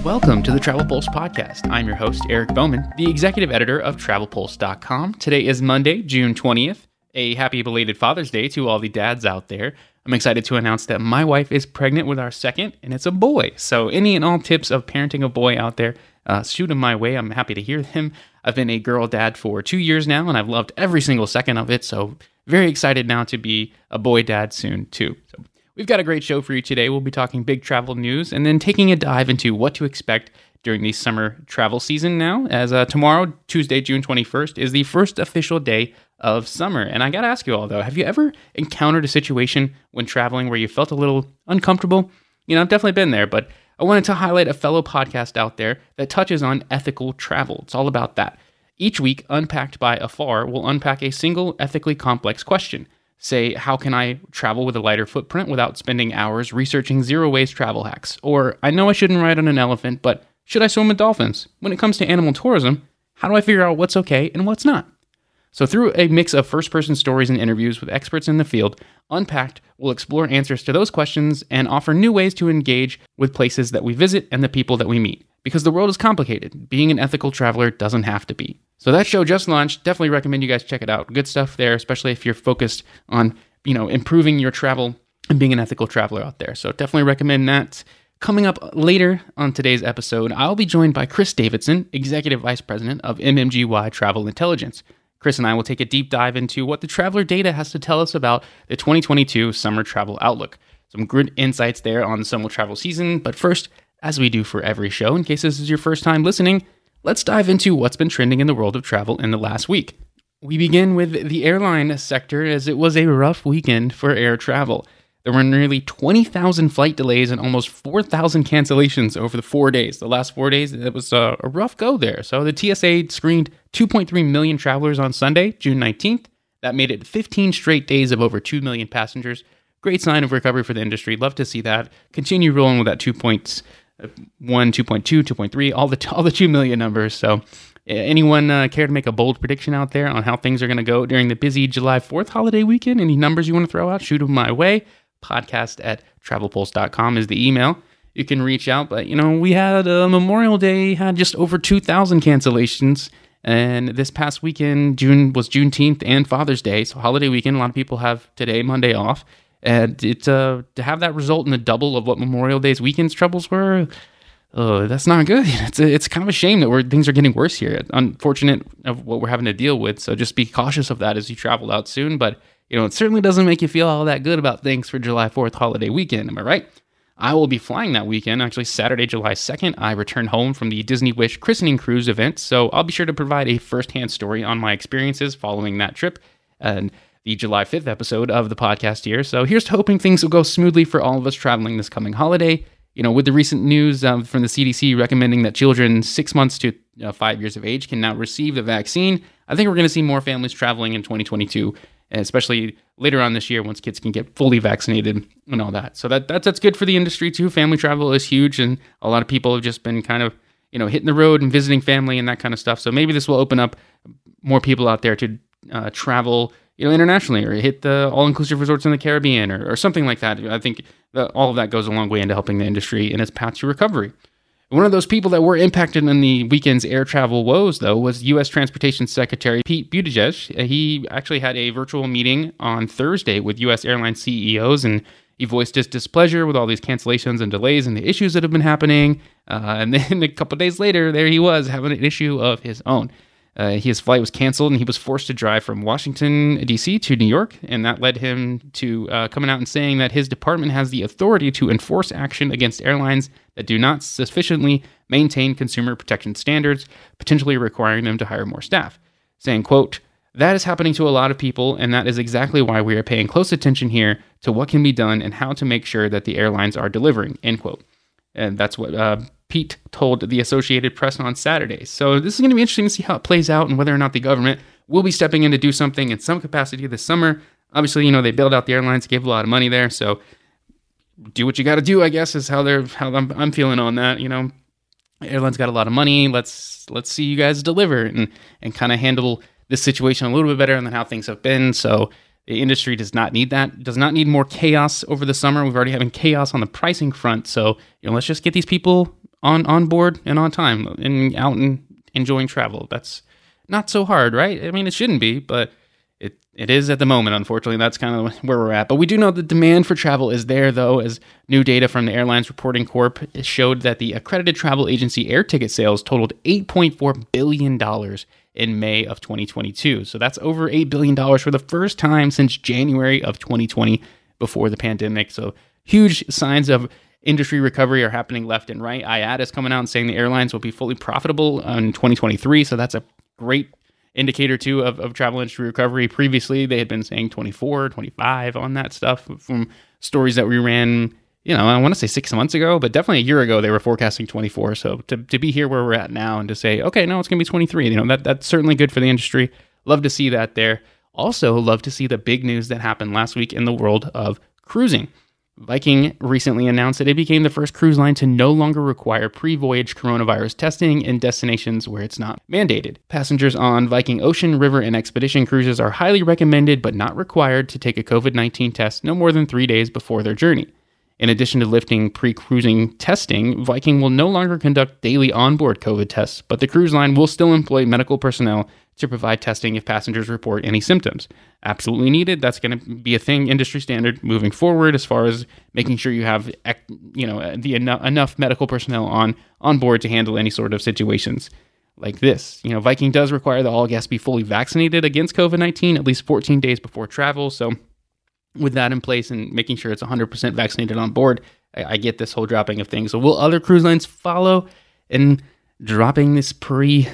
Welcome to the Travel Pulse podcast. I'm your host, Eric Bowman, the executive editor of TravelPulse.com. Today is Monday, June 20th. A happy belated Father's Day to all the dads out there. I'm excited to announce that my wife is pregnant with our second, and it's a boy. So, any and all tips of parenting a boy out there, uh, shoot them my way. I'm happy to hear them. I've been a girl dad for two years now, and I've loved every single second of it. So, very excited now to be a boy dad soon, too. So, We've got a great show for you today. We'll be talking big travel news and then taking a dive into what to expect during the summer travel season now, as uh, tomorrow, Tuesday, June 21st, is the first official day of summer. And I got to ask you all, though, have you ever encountered a situation when traveling where you felt a little uncomfortable? You know, I've definitely been there, but I wanted to highlight a fellow podcast out there that touches on ethical travel. It's all about that. Each week, Unpacked by Afar will unpack a single ethically complex question say, how can I travel with a lighter footprint without spending hours researching zero waste travel hacks? Or, I know I shouldn't ride on an elephant, but should I swim with dolphins? When it comes to animal tourism, how do I figure out what's okay and what's not? So, through a mix of first person stories and interviews with experts in the field, Unpacked will explore answers to those questions and offer new ways to engage with places that we visit and the people that we meet. Because the world is complicated, being an ethical traveler doesn't have to be. So that show just launched. Definitely recommend you guys check it out. Good stuff there, especially if you're focused on, you know, improving your travel and being an ethical traveler out there. So definitely recommend that. Coming up later on today's episode, I'll be joined by Chris Davidson, Executive Vice President of MMGY Travel Intelligence. Chris and I will take a deep dive into what the traveler data has to tell us about the 2022 summer travel outlook. Some good insights there on the summer travel season. But first, as we do for every show, in case this is your first time listening, let's dive into what's been trending in the world of travel in the last week. We begin with the airline sector, as it was a rough weekend for air travel. There were nearly 20,000 flight delays and almost 4,000 cancellations over the four days. The last four days, it was a, rough go there. So the TSA screened 2.3 million travelers on Sunday, June 19th. That made it 15 straight days of over 2 million passengers. Great sign of recovery for the industry. Love to see that. Continue rolling with that 2.3 1, 2.2, 2.3, all the all the 2 million numbers. So anyone uh, care to make a bold prediction out there on how things are going to go during the busy July 4th holiday weekend? Any numbers you want to throw out, shoot them my way. Podcast at travelpulse.com is the email. You can reach out, but you know, we had uh, Memorial Day had just over 2,000 cancellations. And this past weekend, June was Juneteenth and Father's Day. So, holiday weekend, a lot of people have today, Monday, off and it uh, to have that result in the double of what Memorial Day's weekend's troubles were. Uh, that's not good. It's a, it's kind of a shame that we're, things are getting worse here. Unfortunate of what we're having to deal with. So just be cautious of that as you travel out soon. But you know, it certainly doesn't make you feel all that good about things for July 4th holiday weekend. Am I right? I will be flying that weekend, actually Saturday, July 2nd. I return home from the Disney Wish Christening Cruise event, so I'll be sure to provide a firsthand story on my experiences following that trip. And the July 5th episode of the podcast here. So here's hoping things will go smoothly for all of us traveling this coming holiday. You know, with the recent news um, from the CDC recommending that children six months to you know, five years of age can now receive the vaccine, I think we're going to see more families traveling in 2022, especially later on this year once kids can get fully vaccinated and all that. So that, that's that's good for the industry too. Family travel is huge, and a lot of people have just been kind of you know hitting the road and visiting family and that kind of stuff. So maybe this will open up more people out there to uh, travel you know, internationally or hit the all inclusive resorts in the Caribbean or, or something like that. I think that all of that goes a long way into helping the industry in its path to recovery. One of those people that were impacted in the weekend's air travel woes, though, was U.S. Transportation Secretary Pete Buttigieg. He actually had a virtual meeting on Thursday with U.S. airline CEOs, and he voiced his displeasure with all these cancellations and delays and the issues that have been happening. Uh, and then a couple days later, there he was having an issue of his own. Uh, his flight was canceled and he was forced to drive from Washington, D.C. to New York. And that led him to uh, coming out and saying that his department has the authority to enforce action against airlines that do not sufficiently maintain consumer protection standards, potentially requiring them to hire more staff. Saying, quote, that is happening to a lot of people, and that is exactly why we are paying close attention here to what can be done and how to make sure that the airlines are delivering, end quote. And that's what uh, Pete told the Associated Press on Saturday. So this is going to be interesting to see how it plays out and whether or not the government will be stepping in to do something in some capacity this summer. Obviously, you know, they bailed out the airlines, gave a lot of money there, so do what you got to do, I guess, is how they're how I'm, I'm feeling on that, you know. Airlines got a lot of money. Let's let's see you guys deliver and and kind of handle this situation a little bit better than how things have been. So the industry does not need that, does not need more chaos over the summer. We've already having chaos on the pricing front. So, you know, let's just get these people on on board and on time and out and enjoying travel. That's not so hard, right? I mean, it shouldn't be, but it it is at the moment. Unfortunately, that's kind of where we're at. But we do know the demand for travel is there, though, as new data from the Airlines Reporting Corp showed that the accredited travel agency air ticket sales totaled 8.4 billion dollars in May of 2022. So that's over $8 billion for the first time since January of 2020 before the pandemic. So huge signs of industry recovery are happening left and right. IATA is coming out and saying the airlines will be fully profitable in 2023. So that's a great indicator too of, of travel industry recovery. Previously, they had been saying 24, 25 on that stuff from stories that we ran, you know, I want to say six months ago, but definitely a year ago, they were forecasting 24. So to, to be here where we're at now and to say, okay, no, it's going to be 23, you know, that, that's certainly good for the industry. Love to see that there. Also, love to see the big news that happened last week in the world of cruising. Viking recently announced that it became the first cruise line to no longer require pre voyage coronavirus testing in destinations where it's not mandated. Passengers on Viking Ocean, River, and Expedition cruises are highly recommended but not required to take a COVID 19 test no more than three days before their journey. In addition to lifting pre cruising testing, Viking will no longer conduct daily onboard COVID tests, but the cruise line will still employ medical personnel to provide testing if passengers report any symptoms. Absolutely needed. That's going to be a thing, industry standard moving forward, as far as making sure you have, you know, the enough medical personnel on on board to handle any sort of situations like this. You know, Viking does require that all guests be fully vaccinated against COVID nineteen at least 14 days before travel. So, with that in place and making sure it's 100% vaccinated on board, I, I get this whole dropping of things. So, will other cruise lines follow and dropping this pre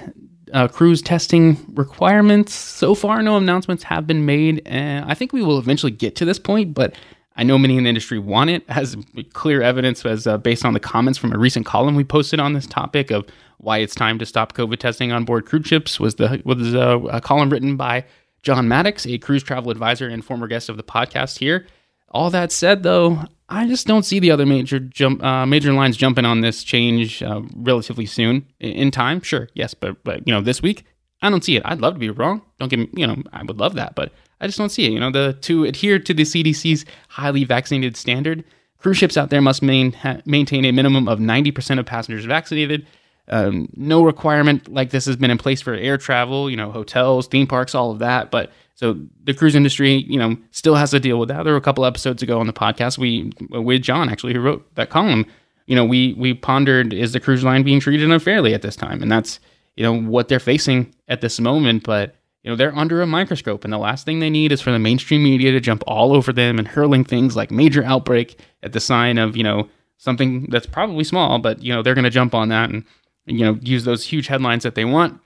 uh, cruise testing requirements. So far, no announcements have been made, and I think we will eventually get to this point. But I know many in the industry want it, as clear evidence as uh, based on the comments from a recent column we posted on this topic of why it's time to stop COVID testing on board cruise ships. Was the was uh, a column written by John Maddox, a cruise travel advisor and former guest of the podcast here. All that said, though, I just don't see the other major jump uh, major lines jumping on this change uh, relatively soon in time. Sure, yes, but but you know this week I don't see it. I'd love to be wrong. Don't get me, you know, I would love that, but I just don't see it. You know, the to adhere to the CDC's highly vaccinated standard, cruise ships out there must main, ha, maintain a minimum of 90% of passengers vaccinated. Um, no requirement like this has been in place for air travel, you know, hotels, theme parks, all of that. But so the cruise industry, you know, still has to deal with that. There were a couple episodes ago on the podcast we with John actually who wrote that column. You know, we we pondered is the cruise line being treated unfairly at this time, and that's you know what they're facing at this moment. But you know they're under a microscope, and the last thing they need is for the mainstream media to jump all over them and hurling things like major outbreak at the sign of you know something that's probably small, but you know they're going to jump on that and you know use those huge headlines that they want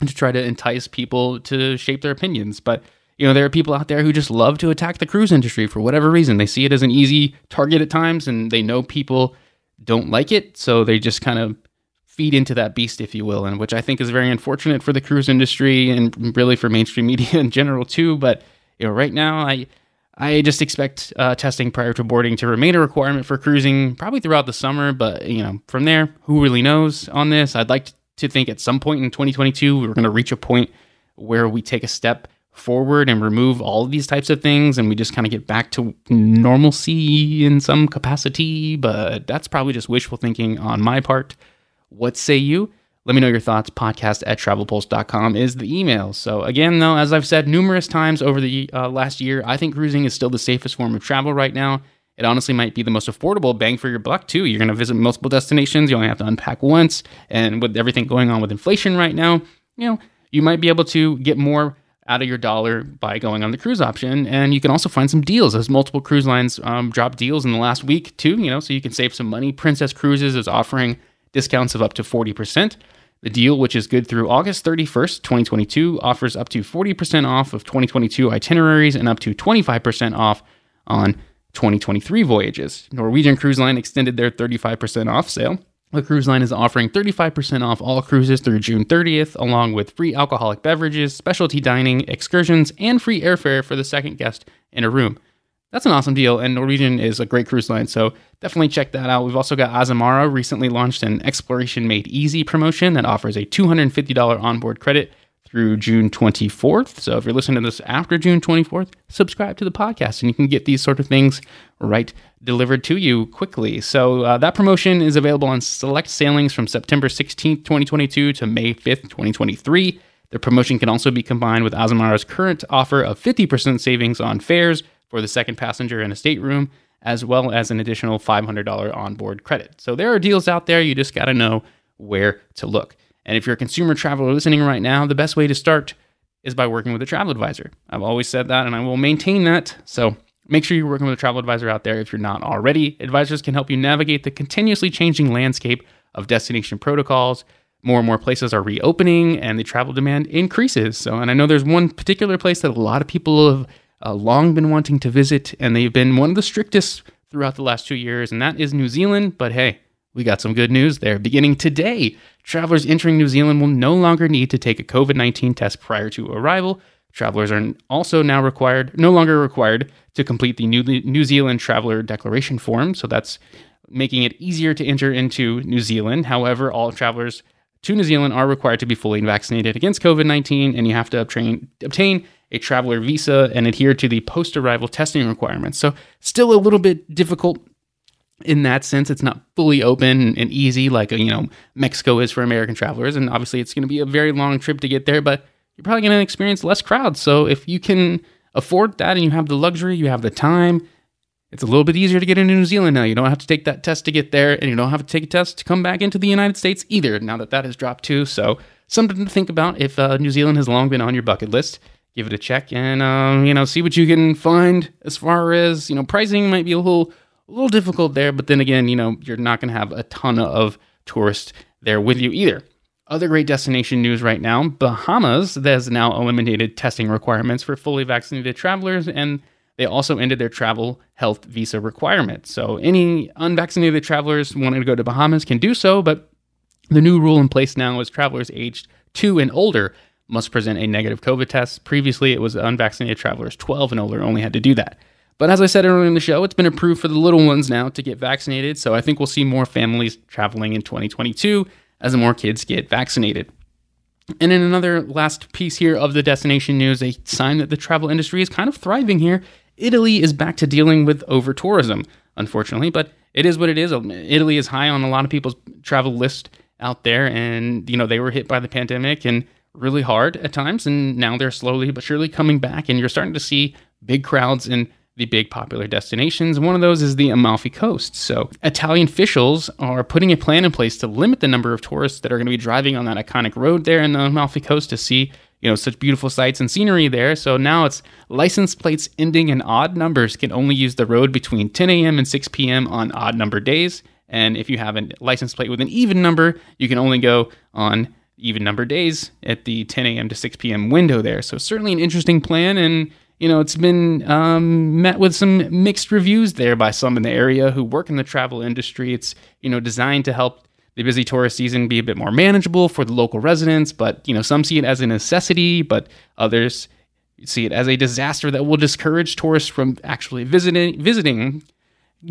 to try to entice people to shape their opinions. But you know, there are people out there who just love to attack the cruise industry for whatever reason. They see it as an easy target at times, and they know people don't like it, so they just kind of feed into that beast, if you will, and which I think is very unfortunate for the cruise industry and really for mainstream media in general too. But you know, right now, I I just expect uh, testing prior to boarding to remain a requirement for cruising probably throughout the summer. But you know, from there, who really knows on this? I'd like to to think at some point in 2022 we are going to reach a point where we take a step forward and remove all of these types of things and we just kind of get back to normalcy in some capacity. But that's probably just wishful thinking on my part. What say you? Let me know your thoughts. Podcast at travelpulse.com is the email. So again though as i've said numerous times over the uh, last year i think cruising is still the safest form of travel right now it honestly might be the most affordable bang for your buck, too. You're going to visit multiple destinations. You only have to unpack once. And with everything going on with inflation right now, you know, you might be able to get more out of your dollar by going on the cruise option. And you can also find some deals as multiple cruise lines um, drop deals in the last week, too, you know, so you can save some money. Princess Cruises is offering discounts of up to 40%. The deal, which is good through August 31st, 2022, offers up to 40% off of 2022 itineraries and up to 25% off on 2023 voyages. Norwegian Cruise Line extended their 35% off sale. The cruise line is offering 35% off all cruises through June 30th, along with free alcoholic beverages, specialty dining, excursions, and free airfare for the second guest in a room. That's an awesome deal, and Norwegian is a great cruise line, so definitely check that out. We've also got Azamara recently launched an Exploration Made Easy promotion that offers a $250 onboard credit through June 24th. So if you're listening to this after June 24th, subscribe to the podcast and you can get these sort of things right delivered to you quickly. So uh, that promotion is available on select sailings from September 16th, 2022 to May 5th, 2023. The promotion can also be combined with Azamara's current offer of 50% savings on fares for the second passenger in a stateroom, as well as an additional $500 onboard credit. So there are deals out there. You just got to know where to look. And if you're a consumer traveler listening right now, the best way to start is by working with a travel advisor. I've always said that and I will maintain that. So make sure you're working with a travel advisor out there if you're not already. Advisors can help you navigate the continuously changing landscape of destination protocols. More and more places are reopening and the travel demand increases. So, and I know there's one particular place that a lot of people have uh, long been wanting to visit, and they've been one of the strictest throughout the last two years, and that is New Zealand. But hey, we got some good news there. Beginning today, travelers entering New Zealand will no longer need to take a COVID 19 test prior to arrival. Travelers are also now required, no longer required, to complete the New, Zealand Traveler Declaration form. So that's making it easier to enter into New Zealand. However, all travelers to New Zealand are required to be fully vaccinated against COVID 19, and you have to obtain, obtain a traveler visa and adhere to the post arrival testing requirements. So, still a little bit difficult in that sense. It's not fully open and easy like you know Mexico is for American travelers, and obviously it's going to be a very long trip to get there. But you're probably going to experience less crowds. So if you can afford that and you have the luxury, you have the time, it's a little bit easier to get into New Zealand now. You don't have to take that test to get there, and you don't have to take a test to come back into the United States either. Now that that has dropped too, so something to think about if uh, New Zealand has long been on your bucket list. Give it a check and um, you know see what you can find as far as you know pricing might be a little a little difficult there, but then again, you know, you're not going to have a ton of tourists there with you either. Other great destination news right now Bahamas has now eliminated testing requirements for fully vaccinated travelers, and they also ended their travel health visa requirement. So, any unvaccinated travelers wanting to go to Bahamas can do so, but the new rule in place now is travelers aged two and older must present a negative COVID test. Previously, it was unvaccinated travelers 12 and older only had to do that. But as I said earlier in the show, it's been approved for the little ones now to get vaccinated. So I think we'll see more families traveling in 2022 as more kids get vaccinated. And in another last piece here of the destination news, a sign that the travel industry is kind of thriving here. Italy is back to dealing with over tourism, unfortunately, but it is what it is. Um, Italy is high on a lot of people's travel list out there, and you know they were hit by the pandemic and really hard at times, and now they're slowly but surely coming back, and you're starting to see big crowds and the big popular destinations. One of those is the Amalfi Coast. So, Italian officials are putting a plan in place to limit the number of tourists that are going to be driving on that iconic road there in the Amalfi Coast to see, you know, such beautiful sights and scenery there. So now it's license plates ending in odd numbers can only use the road between 10 a.m. and 6 p.m. on odd number days. And if you have a license plate with an even number, you can only go on even number days at the 10 a.m. to 6 p.m. window there. So certainly an interesting plan and you know, it's been um, met with some mixed reviews there by some in the area who work in the travel industry. It's, you know, designed to help the busy tourist season be a bit more manageable for the local residents, but, you know, some see it as a necessity, but others see it as a disaster that will discourage tourists from actually visiting visiting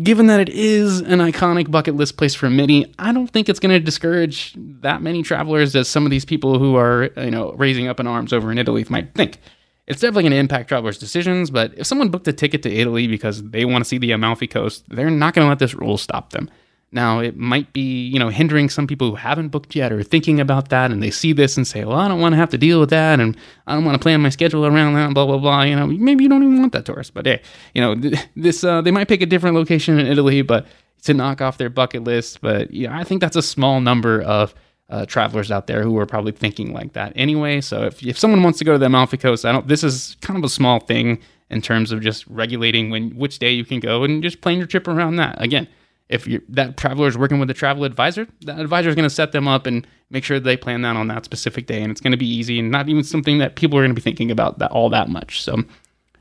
given that it is an iconic bucket list place for many, I don't think it's going to discourage that many travelers as some of these people who are, you know, raising up in arms over in Italy might think it's definitely going to impact travelers' decisions. But if someone booked a ticket to Italy because they want to see the Amalfi Coast, they're not going to let this rule stop them. Now, it might be, you know, hindering some people who haven't booked yet or thinking about that, and they see this and say, "Well, I don't want to have to deal with that, and I don't want to plan my schedule around that." Blah blah blah. You know, maybe you don't even want that tourist, but hey, you know, this uh, they might pick a different location in Italy, but to knock off their bucket list. But yeah, I think that's a small number of uh, travelers out there who are probably thinking like that anyway. So if, if someone wants to go to the Amalfi Coast, I don't. This is kind of a small thing in terms of just regulating when which day you can go and just plan your trip around that. Again, if that traveler is working with a travel advisor, that advisor is going to set them up and make sure they plan that on that specific day, and it's going to be easy and not even something that people are going to be thinking about that all that much. So,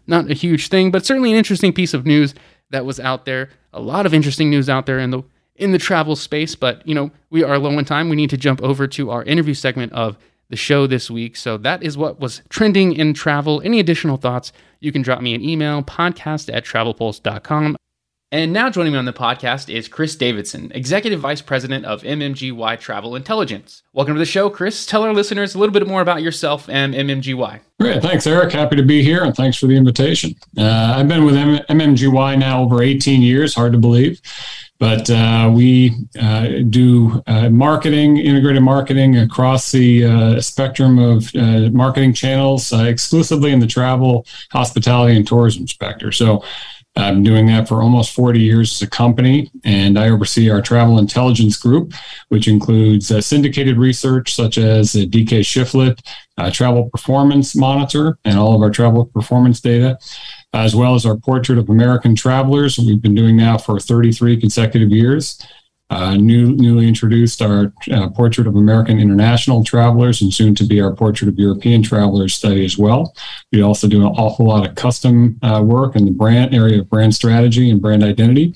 not a huge thing, but certainly an interesting piece of news that was out there. A lot of interesting news out there in the in the travel space, but you know, we are low on time. We need to jump over to our interview segment of the show this week. So that is what was trending in travel. Any additional thoughts, you can drop me an email, podcast at travelpulse.com. And now joining me on the podcast is Chris Davidson, Executive Vice President of MMGY Travel Intelligence. Welcome to the show, Chris. Tell our listeners a little bit more about yourself and MMGY. Great. Thanks, Eric. Happy to be here and thanks for the invitation. Uh, I've been with M- MMGY now over 18 years, hard to believe. But uh, we uh, do uh, marketing, integrated marketing across the uh, spectrum of uh, marketing channels, exclusively in the travel, hospitality, and tourism sector. So I'm doing that for almost 40 years as a company, and I oversee our travel intelligence group, which includes uh, syndicated research such as DK Shifflet, uh, Travel Performance Monitor, and all of our travel performance data, as well as our Portrait of American Travelers. We've been doing now for 33 consecutive years. Uh, new, newly introduced our uh, Portrait of American International Travelers and soon to be our Portrait of European Travelers study as well. We also do an awful lot of custom uh, work in the brand area of brand strategy and brand identity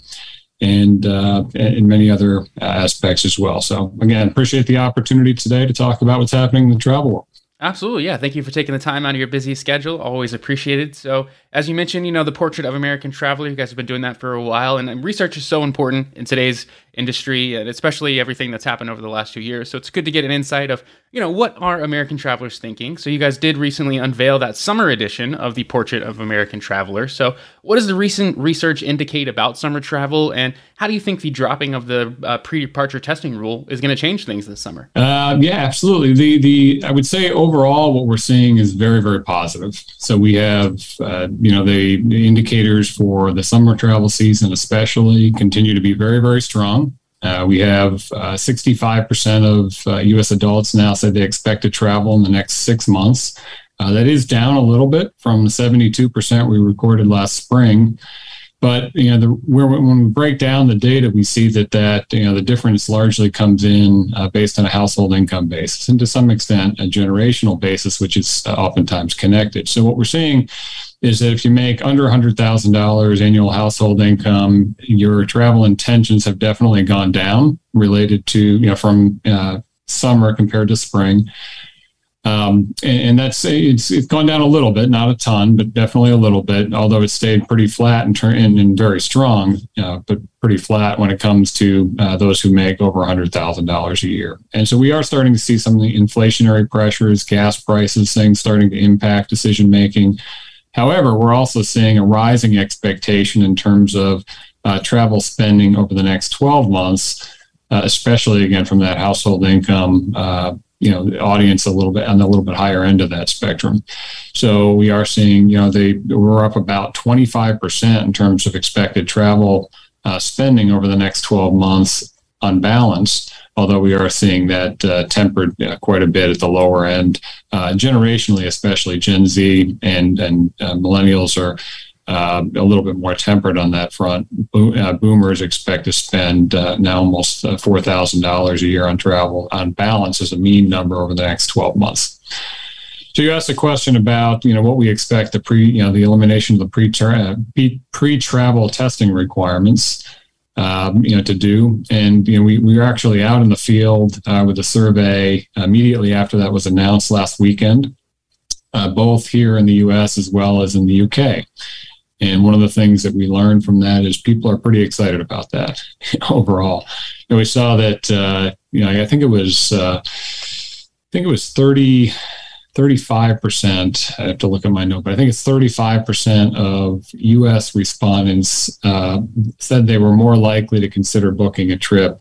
and uh, in many other aspects as well. So again, appreciate the opportunity today to talk about what's happening in the travel world. Absolutely. Yeah. Thank you for taking the time out of your busy schedule. Always appreciated. So, as you mentioned, you know, the portrait of American traveler, you guys have been doing that for a while. And um, research is so important in today's industry, and especially everything that's happened over the last two years. So, it's good to get an insight of, you know, what are American travelers thinking? So, you guys did recently unveil that summer edition of the portrait of American traveler. So, what does the recent research indicate about summer travel? And how do you think the dropping of the uh, pre departure testing rule is going to change things this summer? Uh, yeah, absolutely. The, the, I would say, overall, what we're seeing is very, very positive. So we have, uh, you know, the, the, indicators for the summer travel season, especially, continue to be very, very strong. Uh, we have uh, 65% of U.S. Uh, adults now said they expect to travel in the next six months. Uh, that is down a little bit from the 72% we recorded last spring. But you know, the, where, when we break down the data, we see that that you know the difference largely comes in uh, based on a household income basis, and to some extent a generational basis, which is uh, oftentimes connected. So what we're seeing is that if you make under $100,000 annual household income, your travel intentions have definitely gone down related to, you know, from uh, summer compared to spring. Um, and, and, that's it's, it's gone down a little bit, not a ton, but definitely a little bit. Although it stayed pretty flat and, and, and very strong, uh, but pretty flat when it comes to uh, those who make over hundred thousand dollars a year. And so we are starting to see some of the inflationary pressures, gas prices, things starting to impact decision making. However, we're also seeing a rising expectation in terms of uh, travel spending over the next 12 months, uh, especially again from that household income uh, you know the audience a little bit on the little bit higher end of that spectrum. So we are seeing you know they we're up about 25 percent in terms of expected travel uh, spending over the next 12 months on balance. Although we are seeing that uh, tempered uh, quite a bit at the lower end, uh, generationally, especially Gen Z and and uh, millennials are uh, a little bit more tempered on that front. Uh, boomers expect to spend uh, now almost uh, four thousand dollars a year on travel on balance as a mean number over the next twelve months. So you asked a question about you know what we expect the pre you know the elimination of the pre pre travel testing requirements. Um, you know, to do. And, you know, we, we were actually out in the field uh, with a survey immediately after that was announced last weekend, uh, both here in the US as well as in the UK. And one of the things that we learned from that is people are pretty excited about that overall. And we saw that, uh, you know, I think it was, uh, I think it was 30, 35%. I have to look at my note, but I think it's 35% of US respondents uh, said they were more likely to consider booking a trip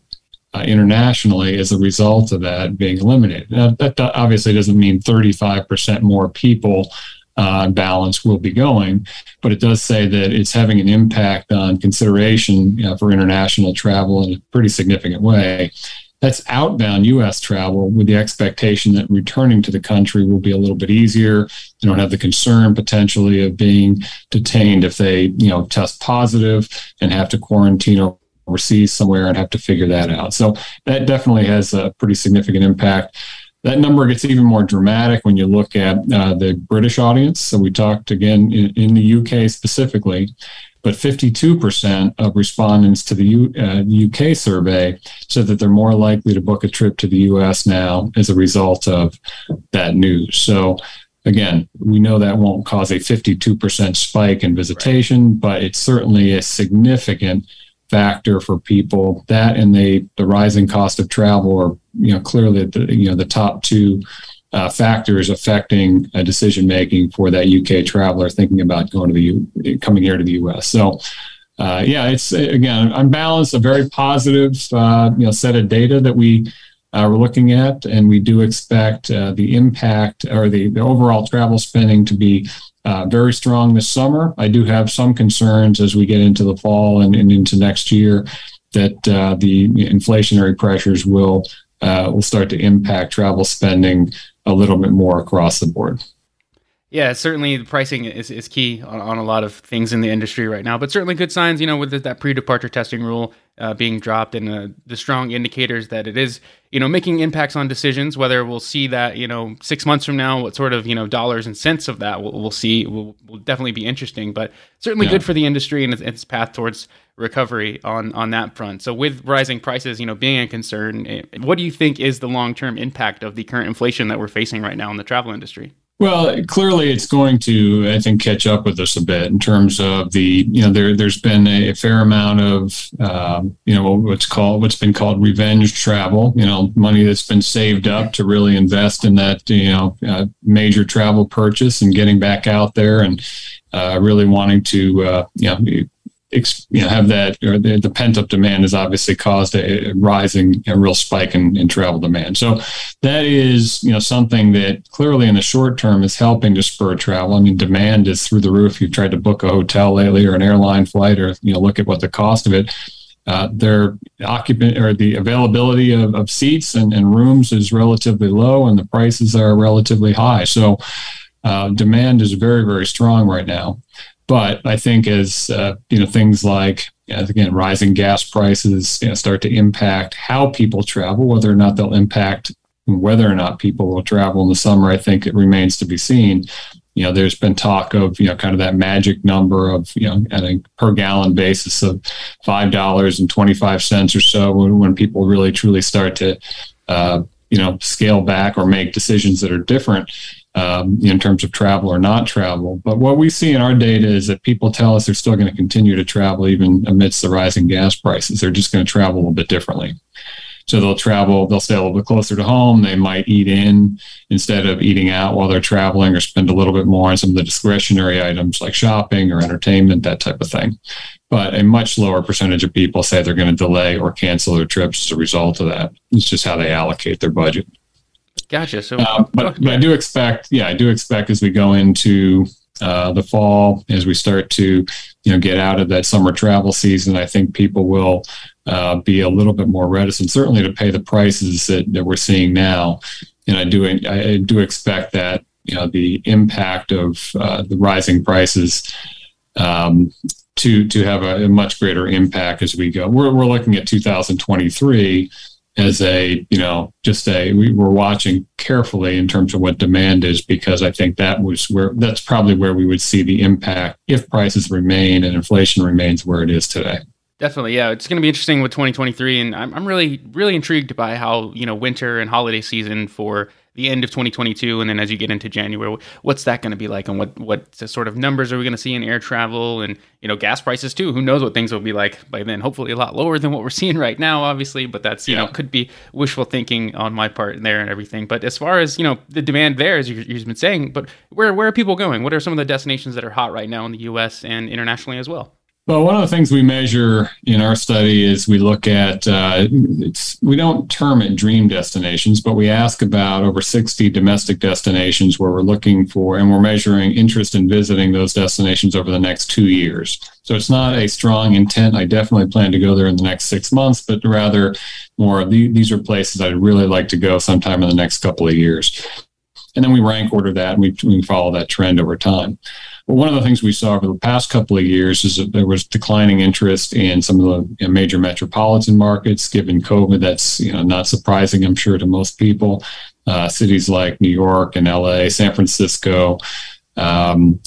uh, internationally as a result of that being eliminated. Now, that obviously doesn't mean 35% more people uh, balance will be going. But it does say that it's having an impact on consideration for international travel in a pretty significant way. That's outbound U.S. travel with the expectation that returning to the country will be a little bit easier. They don't have the concern potentially of being detained if they, you know, test positive and have to quarantine overseas somewhere and have to figure that out. So that definitely has a pretty significant impact. That number gets even more dramatic when you look at uh, the British audience. So we talked again in, in the UK specifically, but 52% of respondents to the U, uh, UK survey said that they're more likely to book a trip to the US now as a result of that news. So again, we know that won't cause a 52% spike in visitation, right. but it's certainly a significant factor for people. That and the the rising cost of travel are you know clearly the you know the top two uh, factors affecting uh, decision making for that UK traveler thinking about going to the U- coming here to the US. So. Uh, yeah, it's again on balance a very positive uh, you know set of data that we uh, we're looking at, and we do expect uh, the impact or the, the overall travel spending to be uh, very strong this summer. I do have some concerns as we get into the fall and, and into next year that uh, the inflationary pressures will uh, will start to impact travel spending a little bit more across the board. Yeah, certainly the pricing is, is key on, on a lot of things in the industry right now, but certainly good signs, you know, with that pre-departure testing rule uh, being dropped and uh, the strong indicators that it is, you know, making impacts on decisions, whether we'll see that, you know, six months from now, what sort of, you know, dollars and cents of that we'll, we'll see will, will definitely be interesting, but certainly yeah. good for the industry and its, its, path towards recovery on, on that front. So with rising prices, you know, being a concern, eh, what do you think is the long-term impact of the current inflation that we're facing right now in the travel industry? Well, clearly, it's going to, I think, catch up with us a bit in terms of the, you know, there there's been a, fair amount of, um, you know, what's called what's been called revenge travel. You know, money that's been saved up to really invest in that, you know, uh, major travel purchase and getting back out there and uh, really wanting to, uh, you know, you know, have that or the, the pent up demand has obviously caused a, rising, a real spike in, in travel demand. So that is, you know, something that clearly in the short term is helping to spur travel. I mean, demand is through the roof. You've tried to book a hotel lately or an airline flight, or you know, look at what the cost of it. Uh, their occupant or the availability of, of seats and, and, rooms is relatively low, and the prices are relatively high. So uh, demand is very, very strong right now. But I think as uh, you know, things like again rising gas prices you know, start to impact how people travel, whether or not they'll impact whether or not people will travel in the summer, I think it remains to be seen. You know, there's been talk of you know kind of that magic number of you know at a per gallon basis of five dollars and twenty five cents or so when, when people really truly start to uh, you know scale back or make decisions that are different um, in terms of travel or not travel. But what we see in our data is that people tell us they're still going to continue to travel even amidst the rising gas prices. They're just going to travel a little bit differently. So they'll travel, they'll stay a little bit closer to home. They might eat in instead of eating out while they're traveling or spend a little bit more on some of the discretionary items like shopping or entertainment, that type of thing. But a much lower percentage of people say they're going to delay or cancel their trips as a result of that. It's just how they allocate their budget. Gotcha. So, uh, but, but I do expect, yeah, I do expect as we go into uh, the fall, as we start to, you know, get out of that summer travel season, I think people will uh, be a little bit more reticent, certainly to pay the prices that, that we're seeing now. And I do, I do expect that, you know, the impact of uh, the rising prices um, to to have a, a, much greater impact as we go. We're we're looking at 2023 as a you know just a we were watching carefully in terms of what demand is because I think that was where that's probably where we would see the impact if prices remain and inflation remains where it is today. Definitely, yeah. It's going to be interesting with 2023, and I'm, I'm really, really intrigued by how you know winter and holiday season for the end of 2022, and then as you get into January, what's that going to be like, and what what sort of numbers are we going to see in air travel, and you know gas prices too? Who knows what things will be like by then? Hopefully, a lot lower than what we're seeing right now, obviously. But that's you yeah. know could be wishful thinking on my part there and everything. But as far as you know, the demand there, as you've been saying, but where where are people going? What are some of the destinations that are hot right now in the U.S. and internationally as well? Well, one of the things we measure in our study is we look at, uh, we don't term it dream destinations, but we ask about over 60 domestic destinations where we're looking for, and we're measuring interest in visiting those destinations over the next two years. So it's not a strong intent. I definitely plan to go there in the next six months, but rather more these are places I'd really like to go sometime in the next couple of years. And then we rank order that and we, we follow that trend over time. But one of the things we saw over the past couple of years is that there was declining interest in some of the major metropolitan markets. Given COVID, that's you know not surprising, I'm sure, to most people. Uh, cities like New York and LA, San Francisco, um,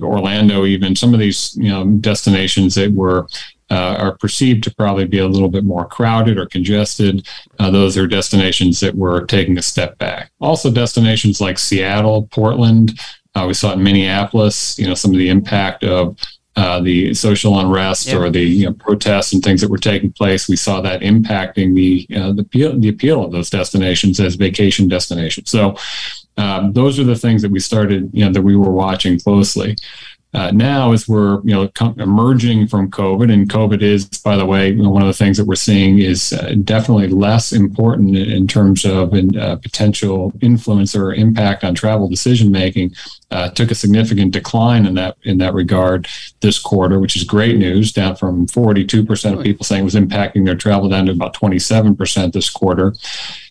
Orlando, even some of these you know destinations that were uh, are perceived to probably be a little bit more crowded or congested. Uh, those are destinations that were taking a step back. Also, destinations like Seattle, Portland. Uh, we saw in Minneapolis, you know, some of the impact of uh, the social unrest yeah. or the you know, protests and things that were taking place. We saw that impacting the uh, the appeal, the appeal of those destinations as vacation destinations. So um, those are the things that we started, you know, that we were watching closely. Uh, now, as we're you know com- emerging from COVID, and COVID is, by the way, you know, one of the things that we're seeing is uh, definitely less important in, terms of uh, potential influence or impact on travel decision making. Uh, took a significant decline in that in that regard this quarter, which is great news, down from 42% of people saying it was impacting their travel down to about 27% this quarter,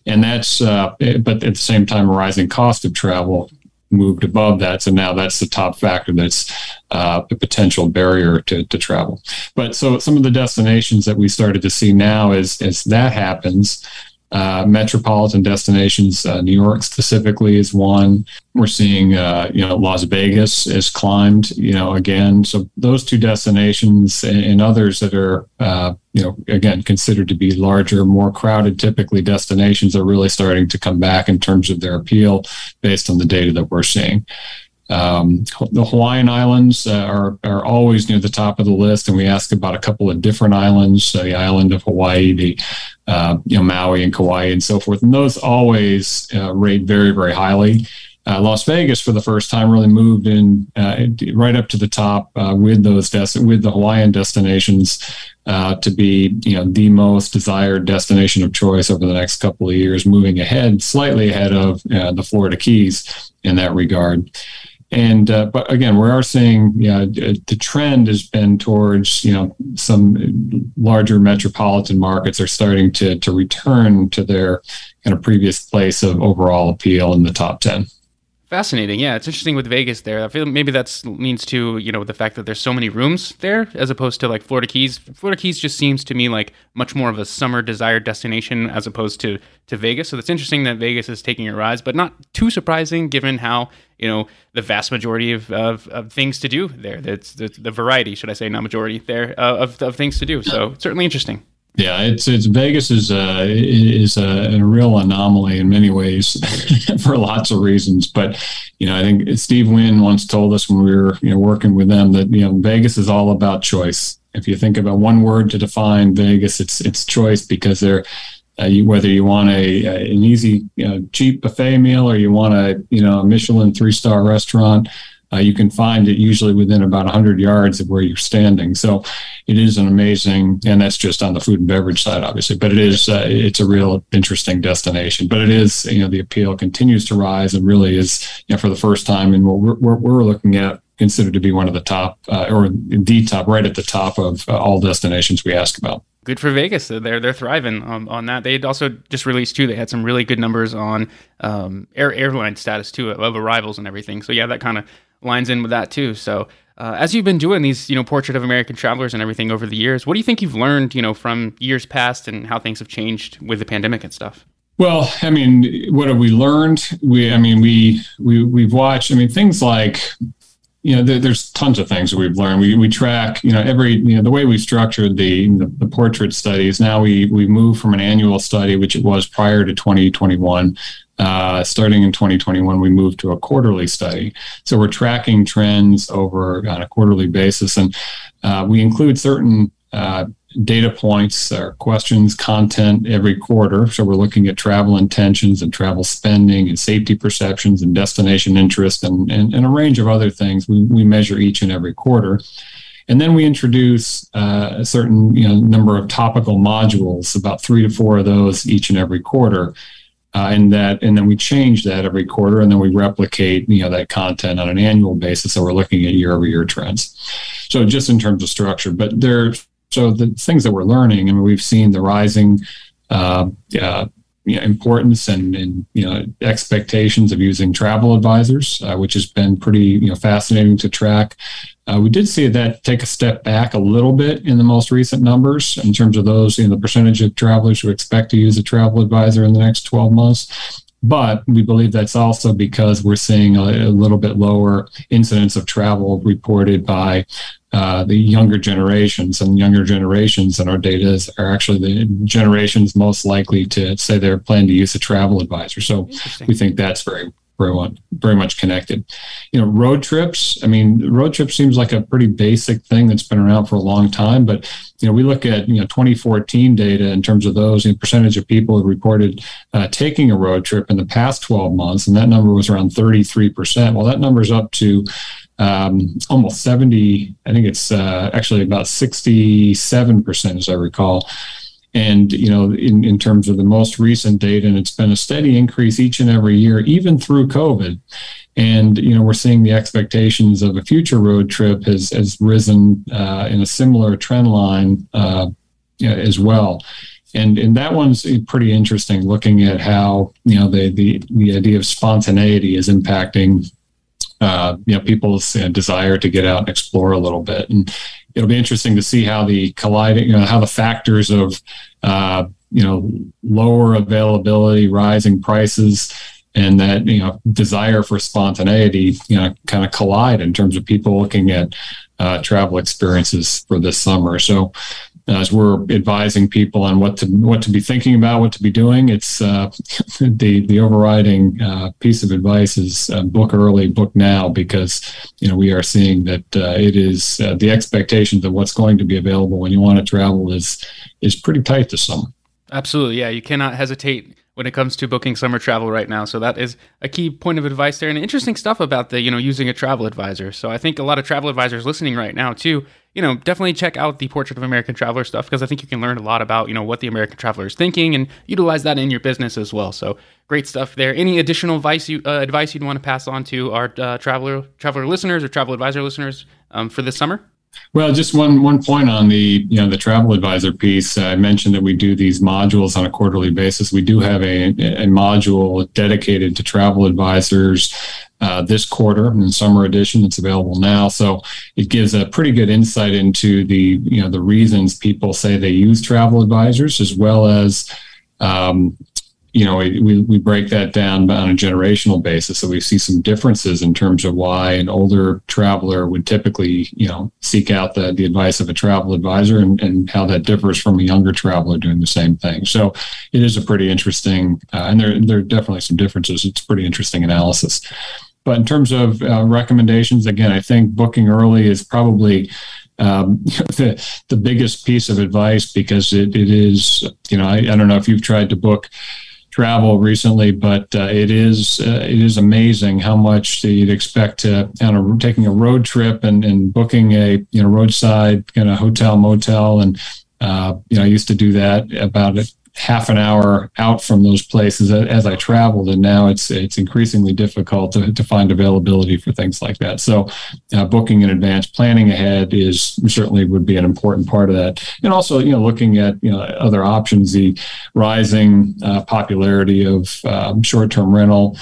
and that's uh, but at the same time, a rising cost of travel moved above that. So now that's the top factor that's uh, a potential barrier to, to travel. But so some of the destinations that we started to see now as, as that happens, uh, metropolitan destinations. Uh, New York specifically is one. We're seeing, uh, you know, Las Vegas has climbed, you know, again. So those two destinations and, and others that are, uh, you know, again considered to be larger, more crowded, typically destinations are really starting to come back in terms of their appeal based on the data that we're seeing. Um, the Hawaiian Islands uh, are, are always near the top of the list, and we ask about a couple of different islands: uh, the island of Hawaii, the uh, you know Maui and Kauai, and so forth. And those always uh, rate very, very highly. Uh, Las Vegas, for the first time, really moved in uh, right up to the top with those des- with the Hawaiian destinations to be you know the most desired destination of choice over the next couple of years, moving ahead slightly ahead of the Florida Keys in that regard. And uh, but again, we are seeing yeah, the trend has been towards you know some larger metropolitan markets are starting to to return to their kind of previous place of overall appeal in the top ten. Fascinating. Yeah, it's interesting with Vegas there. I feel maybe that's means to you know the fact that there's so many rooms there as opposed to like Florida Keys. Florida Keys just seems to me like much more of a summer desired destination as opposed to to Vegas. So it's interesting that Vegas is taking a rise, but not too surprising given how you know the vast majority of, of, of things to do there. That's the, the, variety, should I say, not majority there uh, of of things to do. So certainly interesting. Yeah, it's it's Vegas is a is a, a real anomaly in many ways for lots of reasons. But you know, I think Steve Wynn once told us when we were you know working with them that you know Vegas is all about choice. If you think about one word to define Vegas, it's it's choice because they're uh, you, whether you want a, a an easy you know, cheap buffet meal or you want a you know a Michelin three star restaurant uh, you can find it usually within about 100 yards of where you're standing. So it is an amazing, and that's just on the food and beverage side, obviously. But it is, uh, it's a real interesting destination. But it is, you know, the appeal continues to rise and really is, you know, for the first time, and what we're, we're, we're looking at considered to be one of the top, uh, or the top, right at the top of uh, all destinations we ask about good for Vegas. They're they're thriving on, on that. They also just released too. They had some really good numbers on um, air airline status too of arrivals and everything. So yeah, that kind of lines in with that too. So, uh, as you've been doing these, you know, portrait of American travelers and everything over the years, what do you think you've learned, you know, from years past and how things have changed with the pandemic and stuff? Well, I mean, what have we learned? We, I mean, we we we've watched. I mean, things like, you know, there, there's tons of things that we've learned. We we track, you know, every you know the way we structured the, the the portrait studies. Now we we move from an annual study, which it was prior to 2021, uh, starting in 2021, we moved to a quarterly study. So we're tracking trends over on a quarterly basis, and uh, we include certain uh, data points or questions, content every quarter. So we're looking at travel intentions and travel spending and safety perceptions and destination interest and, and, and a range of other things. We, we measure each and every quarter. And then we introduce uh, a certain you know, number of topical modules, about three to four of those each and every quarter uh, and that and then we change that every quarter and then we replicate you know that content on an annual basis so we're looking at year over year trends so just in terms of structure but there so the things that we're learning I mean we've seen the rising uh, uh, you know, importance and, and you know expectations of using travel advisors, uh, which has been pretty you know fascinating to track. Uh, we did see that take a step back a little bit in the most recent numbers in terms of those, you know, the percentage of travelers who expect to use a travel advisor in the next 12 months. But we believe that's also because we're seeing a, a little bit lower incidence of travel reported by uh, the younger generations and younger generations in our data is, are actually the generations most likely to say they're planning to use a travel advisor. So we think that's very very much, very much connected. You know, road trips. I mean, road trip seems like a pretty basic thing that's been around for a long time, but you know, we look at you know 2014 data in terms of those and percentage of people who reported uh, taking a road trip in the past 12 months, and that number was around 33 percent. Well, that number is up to um, almost 70. I think it's uh, actually about 67 percent, as I recall. And you know, in, in terms of the most recent data, and it's been a steady increase each and every year, even through COVID. And you know, we're seeing the expectations of a future road trip has has risen uh, in a similar trend line uh, as well. And and that one's pretty interesting, looking at how you know the the the idea of spontaneity is impacting uh, you know people's uh, desire to get out and explore a little bit. And it'll be interesting to see how the colliding, you know, how the factors of, uh, you know, lower availability, rising prices, and that you know desire for spontaneity, you know, kind of collide in terms of people looking at uh, travel experiences for this summer. So as we're advising people on what to what to be thinking about, what to be doing. It's uh, the the overriding uh, piece of advice is uh, book early, book now, because you know we are seeing that uh, it is uh, the expectations of what's going to be available when you want to travel is is pretty tight this summer. Absolutely, yeah. You cannot hesitate when it comes to booking summer travel right now. So that is a key point of advice there, and interesting stuff about the you know using a travel advisor. So I think a lot of travel advisors listening right now too, you know, definitely check out the Portrait of American Traveler stuff because I think you can learn a lot about you know what the American traveler is thinking and utilize that in your business as well. So great stuff there. Any additional advice you uh, advice you'd want to pass on to our uh, traveler traveler listeners or travel advisor listeners um, for this summer? Well, just one one point on the you know the travel advisor piece. I mentioned that we do these modules on a quarterly basis. We do have a, a module dedicated to travel advisors uh, this quarter in summer edition. It's available now, so it gives a pretty good insight into the you know the reasons people say they use travel advisors, as well as um, you know, we, we break that down on a generational basis. So we see some differences in terms of why an older traveler would typically, you know, seek out the, the advice of a travel advisor and, and how that differs from a younger traveler doing the same thing. So it is a pretty interesting, uh, and there, there are definitely some differences. It's pretty interesting analysis. But in terms of uh, recommendations, again, I think booking early is probably um, the, the biggest piece of advice because it, it is, you know, I, I don't know if you've tried to book travel recently, but uh, it is uh, it is amazing how much you'd expect to on a, taking a road trip and, and booking a you know roadside kind of hotel motel and uh, you know I used to do that about it half an hour out from those places as I traveled, and now it's it's increasingly difficult to, to find availability for things like that. So, uh, booking in advance, planning ahead is certainly would be an important part of that, and also you know looking at you know other options, the rising uh, popularity of um, short-term rental.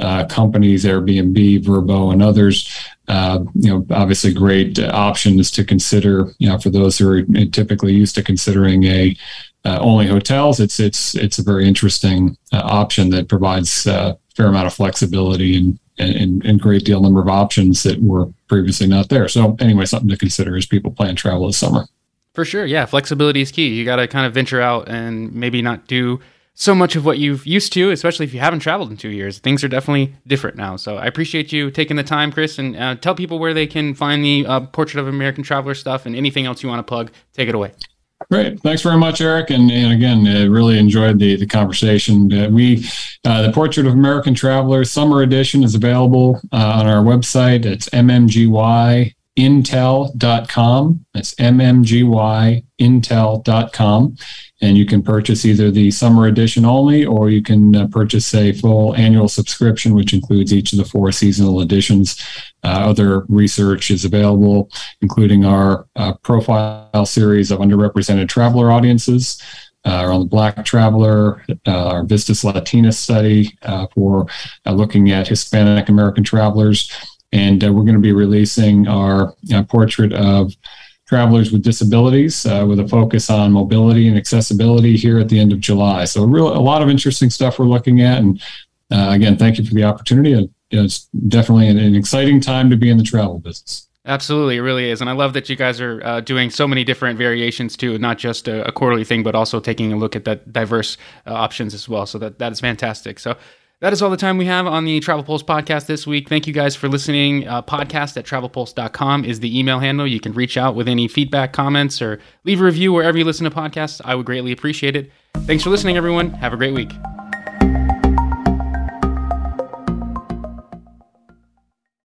Uh, companies, Airbnb, Vrbo, and others, uh, you know, obviously great options to consider, you know, for those who are typically used to considering a uh, only hotels, it's it's it's a very interesting uh, option that provides a uh, fair amount of flexibility and, and and great deal number of options that were previously not there. So anyway, something to consider as people plan travel this summer. For sure, yeah, flexibility is key. You got to kind of venture out and maybe not do so much of what you've used to, especially if you haven't traveled in two years. Things are definitely different now. So I appreciate you taking the time, Chris, and uh, tell people where they can find the uh, Portrait of American Traveler stuff and anything else you want to plug. Take it away. Great. Thanks very much, Eric. And, and again, uh, really enjoyed the, the conversation. Uh, we, uh, the Portrait of American Traveler Summer Edition is available uh, on our website. It's mmgyintel.com. That's mmgyintel.com and you can purchase either the summer edition only or you can uh, purchase a full annual subscription which includes each of the four seasonal editions uh, other research is available including our uh, profile series of underrepresented traveler audiences uh, on the Black Traveler, uh, our Vistas Latina study uh, for uh, looking at Hispanic American travelers. And uh, we're going to be releasing our uh, portrait of travelers with disabilities uh, with a focus on mobility and accessibility here at the end of July. So, real, a lot of interesting stuff we're looking at. And uh, again, thank you for the opportunity. It's definitely an, an exciting time to be in the travel business. Absolutely, it really is, and I love that you guys are uh, doing so many different variations too, not just a, a, quarterly thing, but also taking a look at that diverse uh, options as well. So that that is fantastic. So that is all the time we have on the Travel Pulse podcast this week. Thank you guys for listening. Uh, podcast at travelpulse.com is the email handle. You can reach out with any feedback, comments, or leave a review wherever you listen to podcasts. I would greatly appreciate it. Thanks for listening, everyone. Have a great week.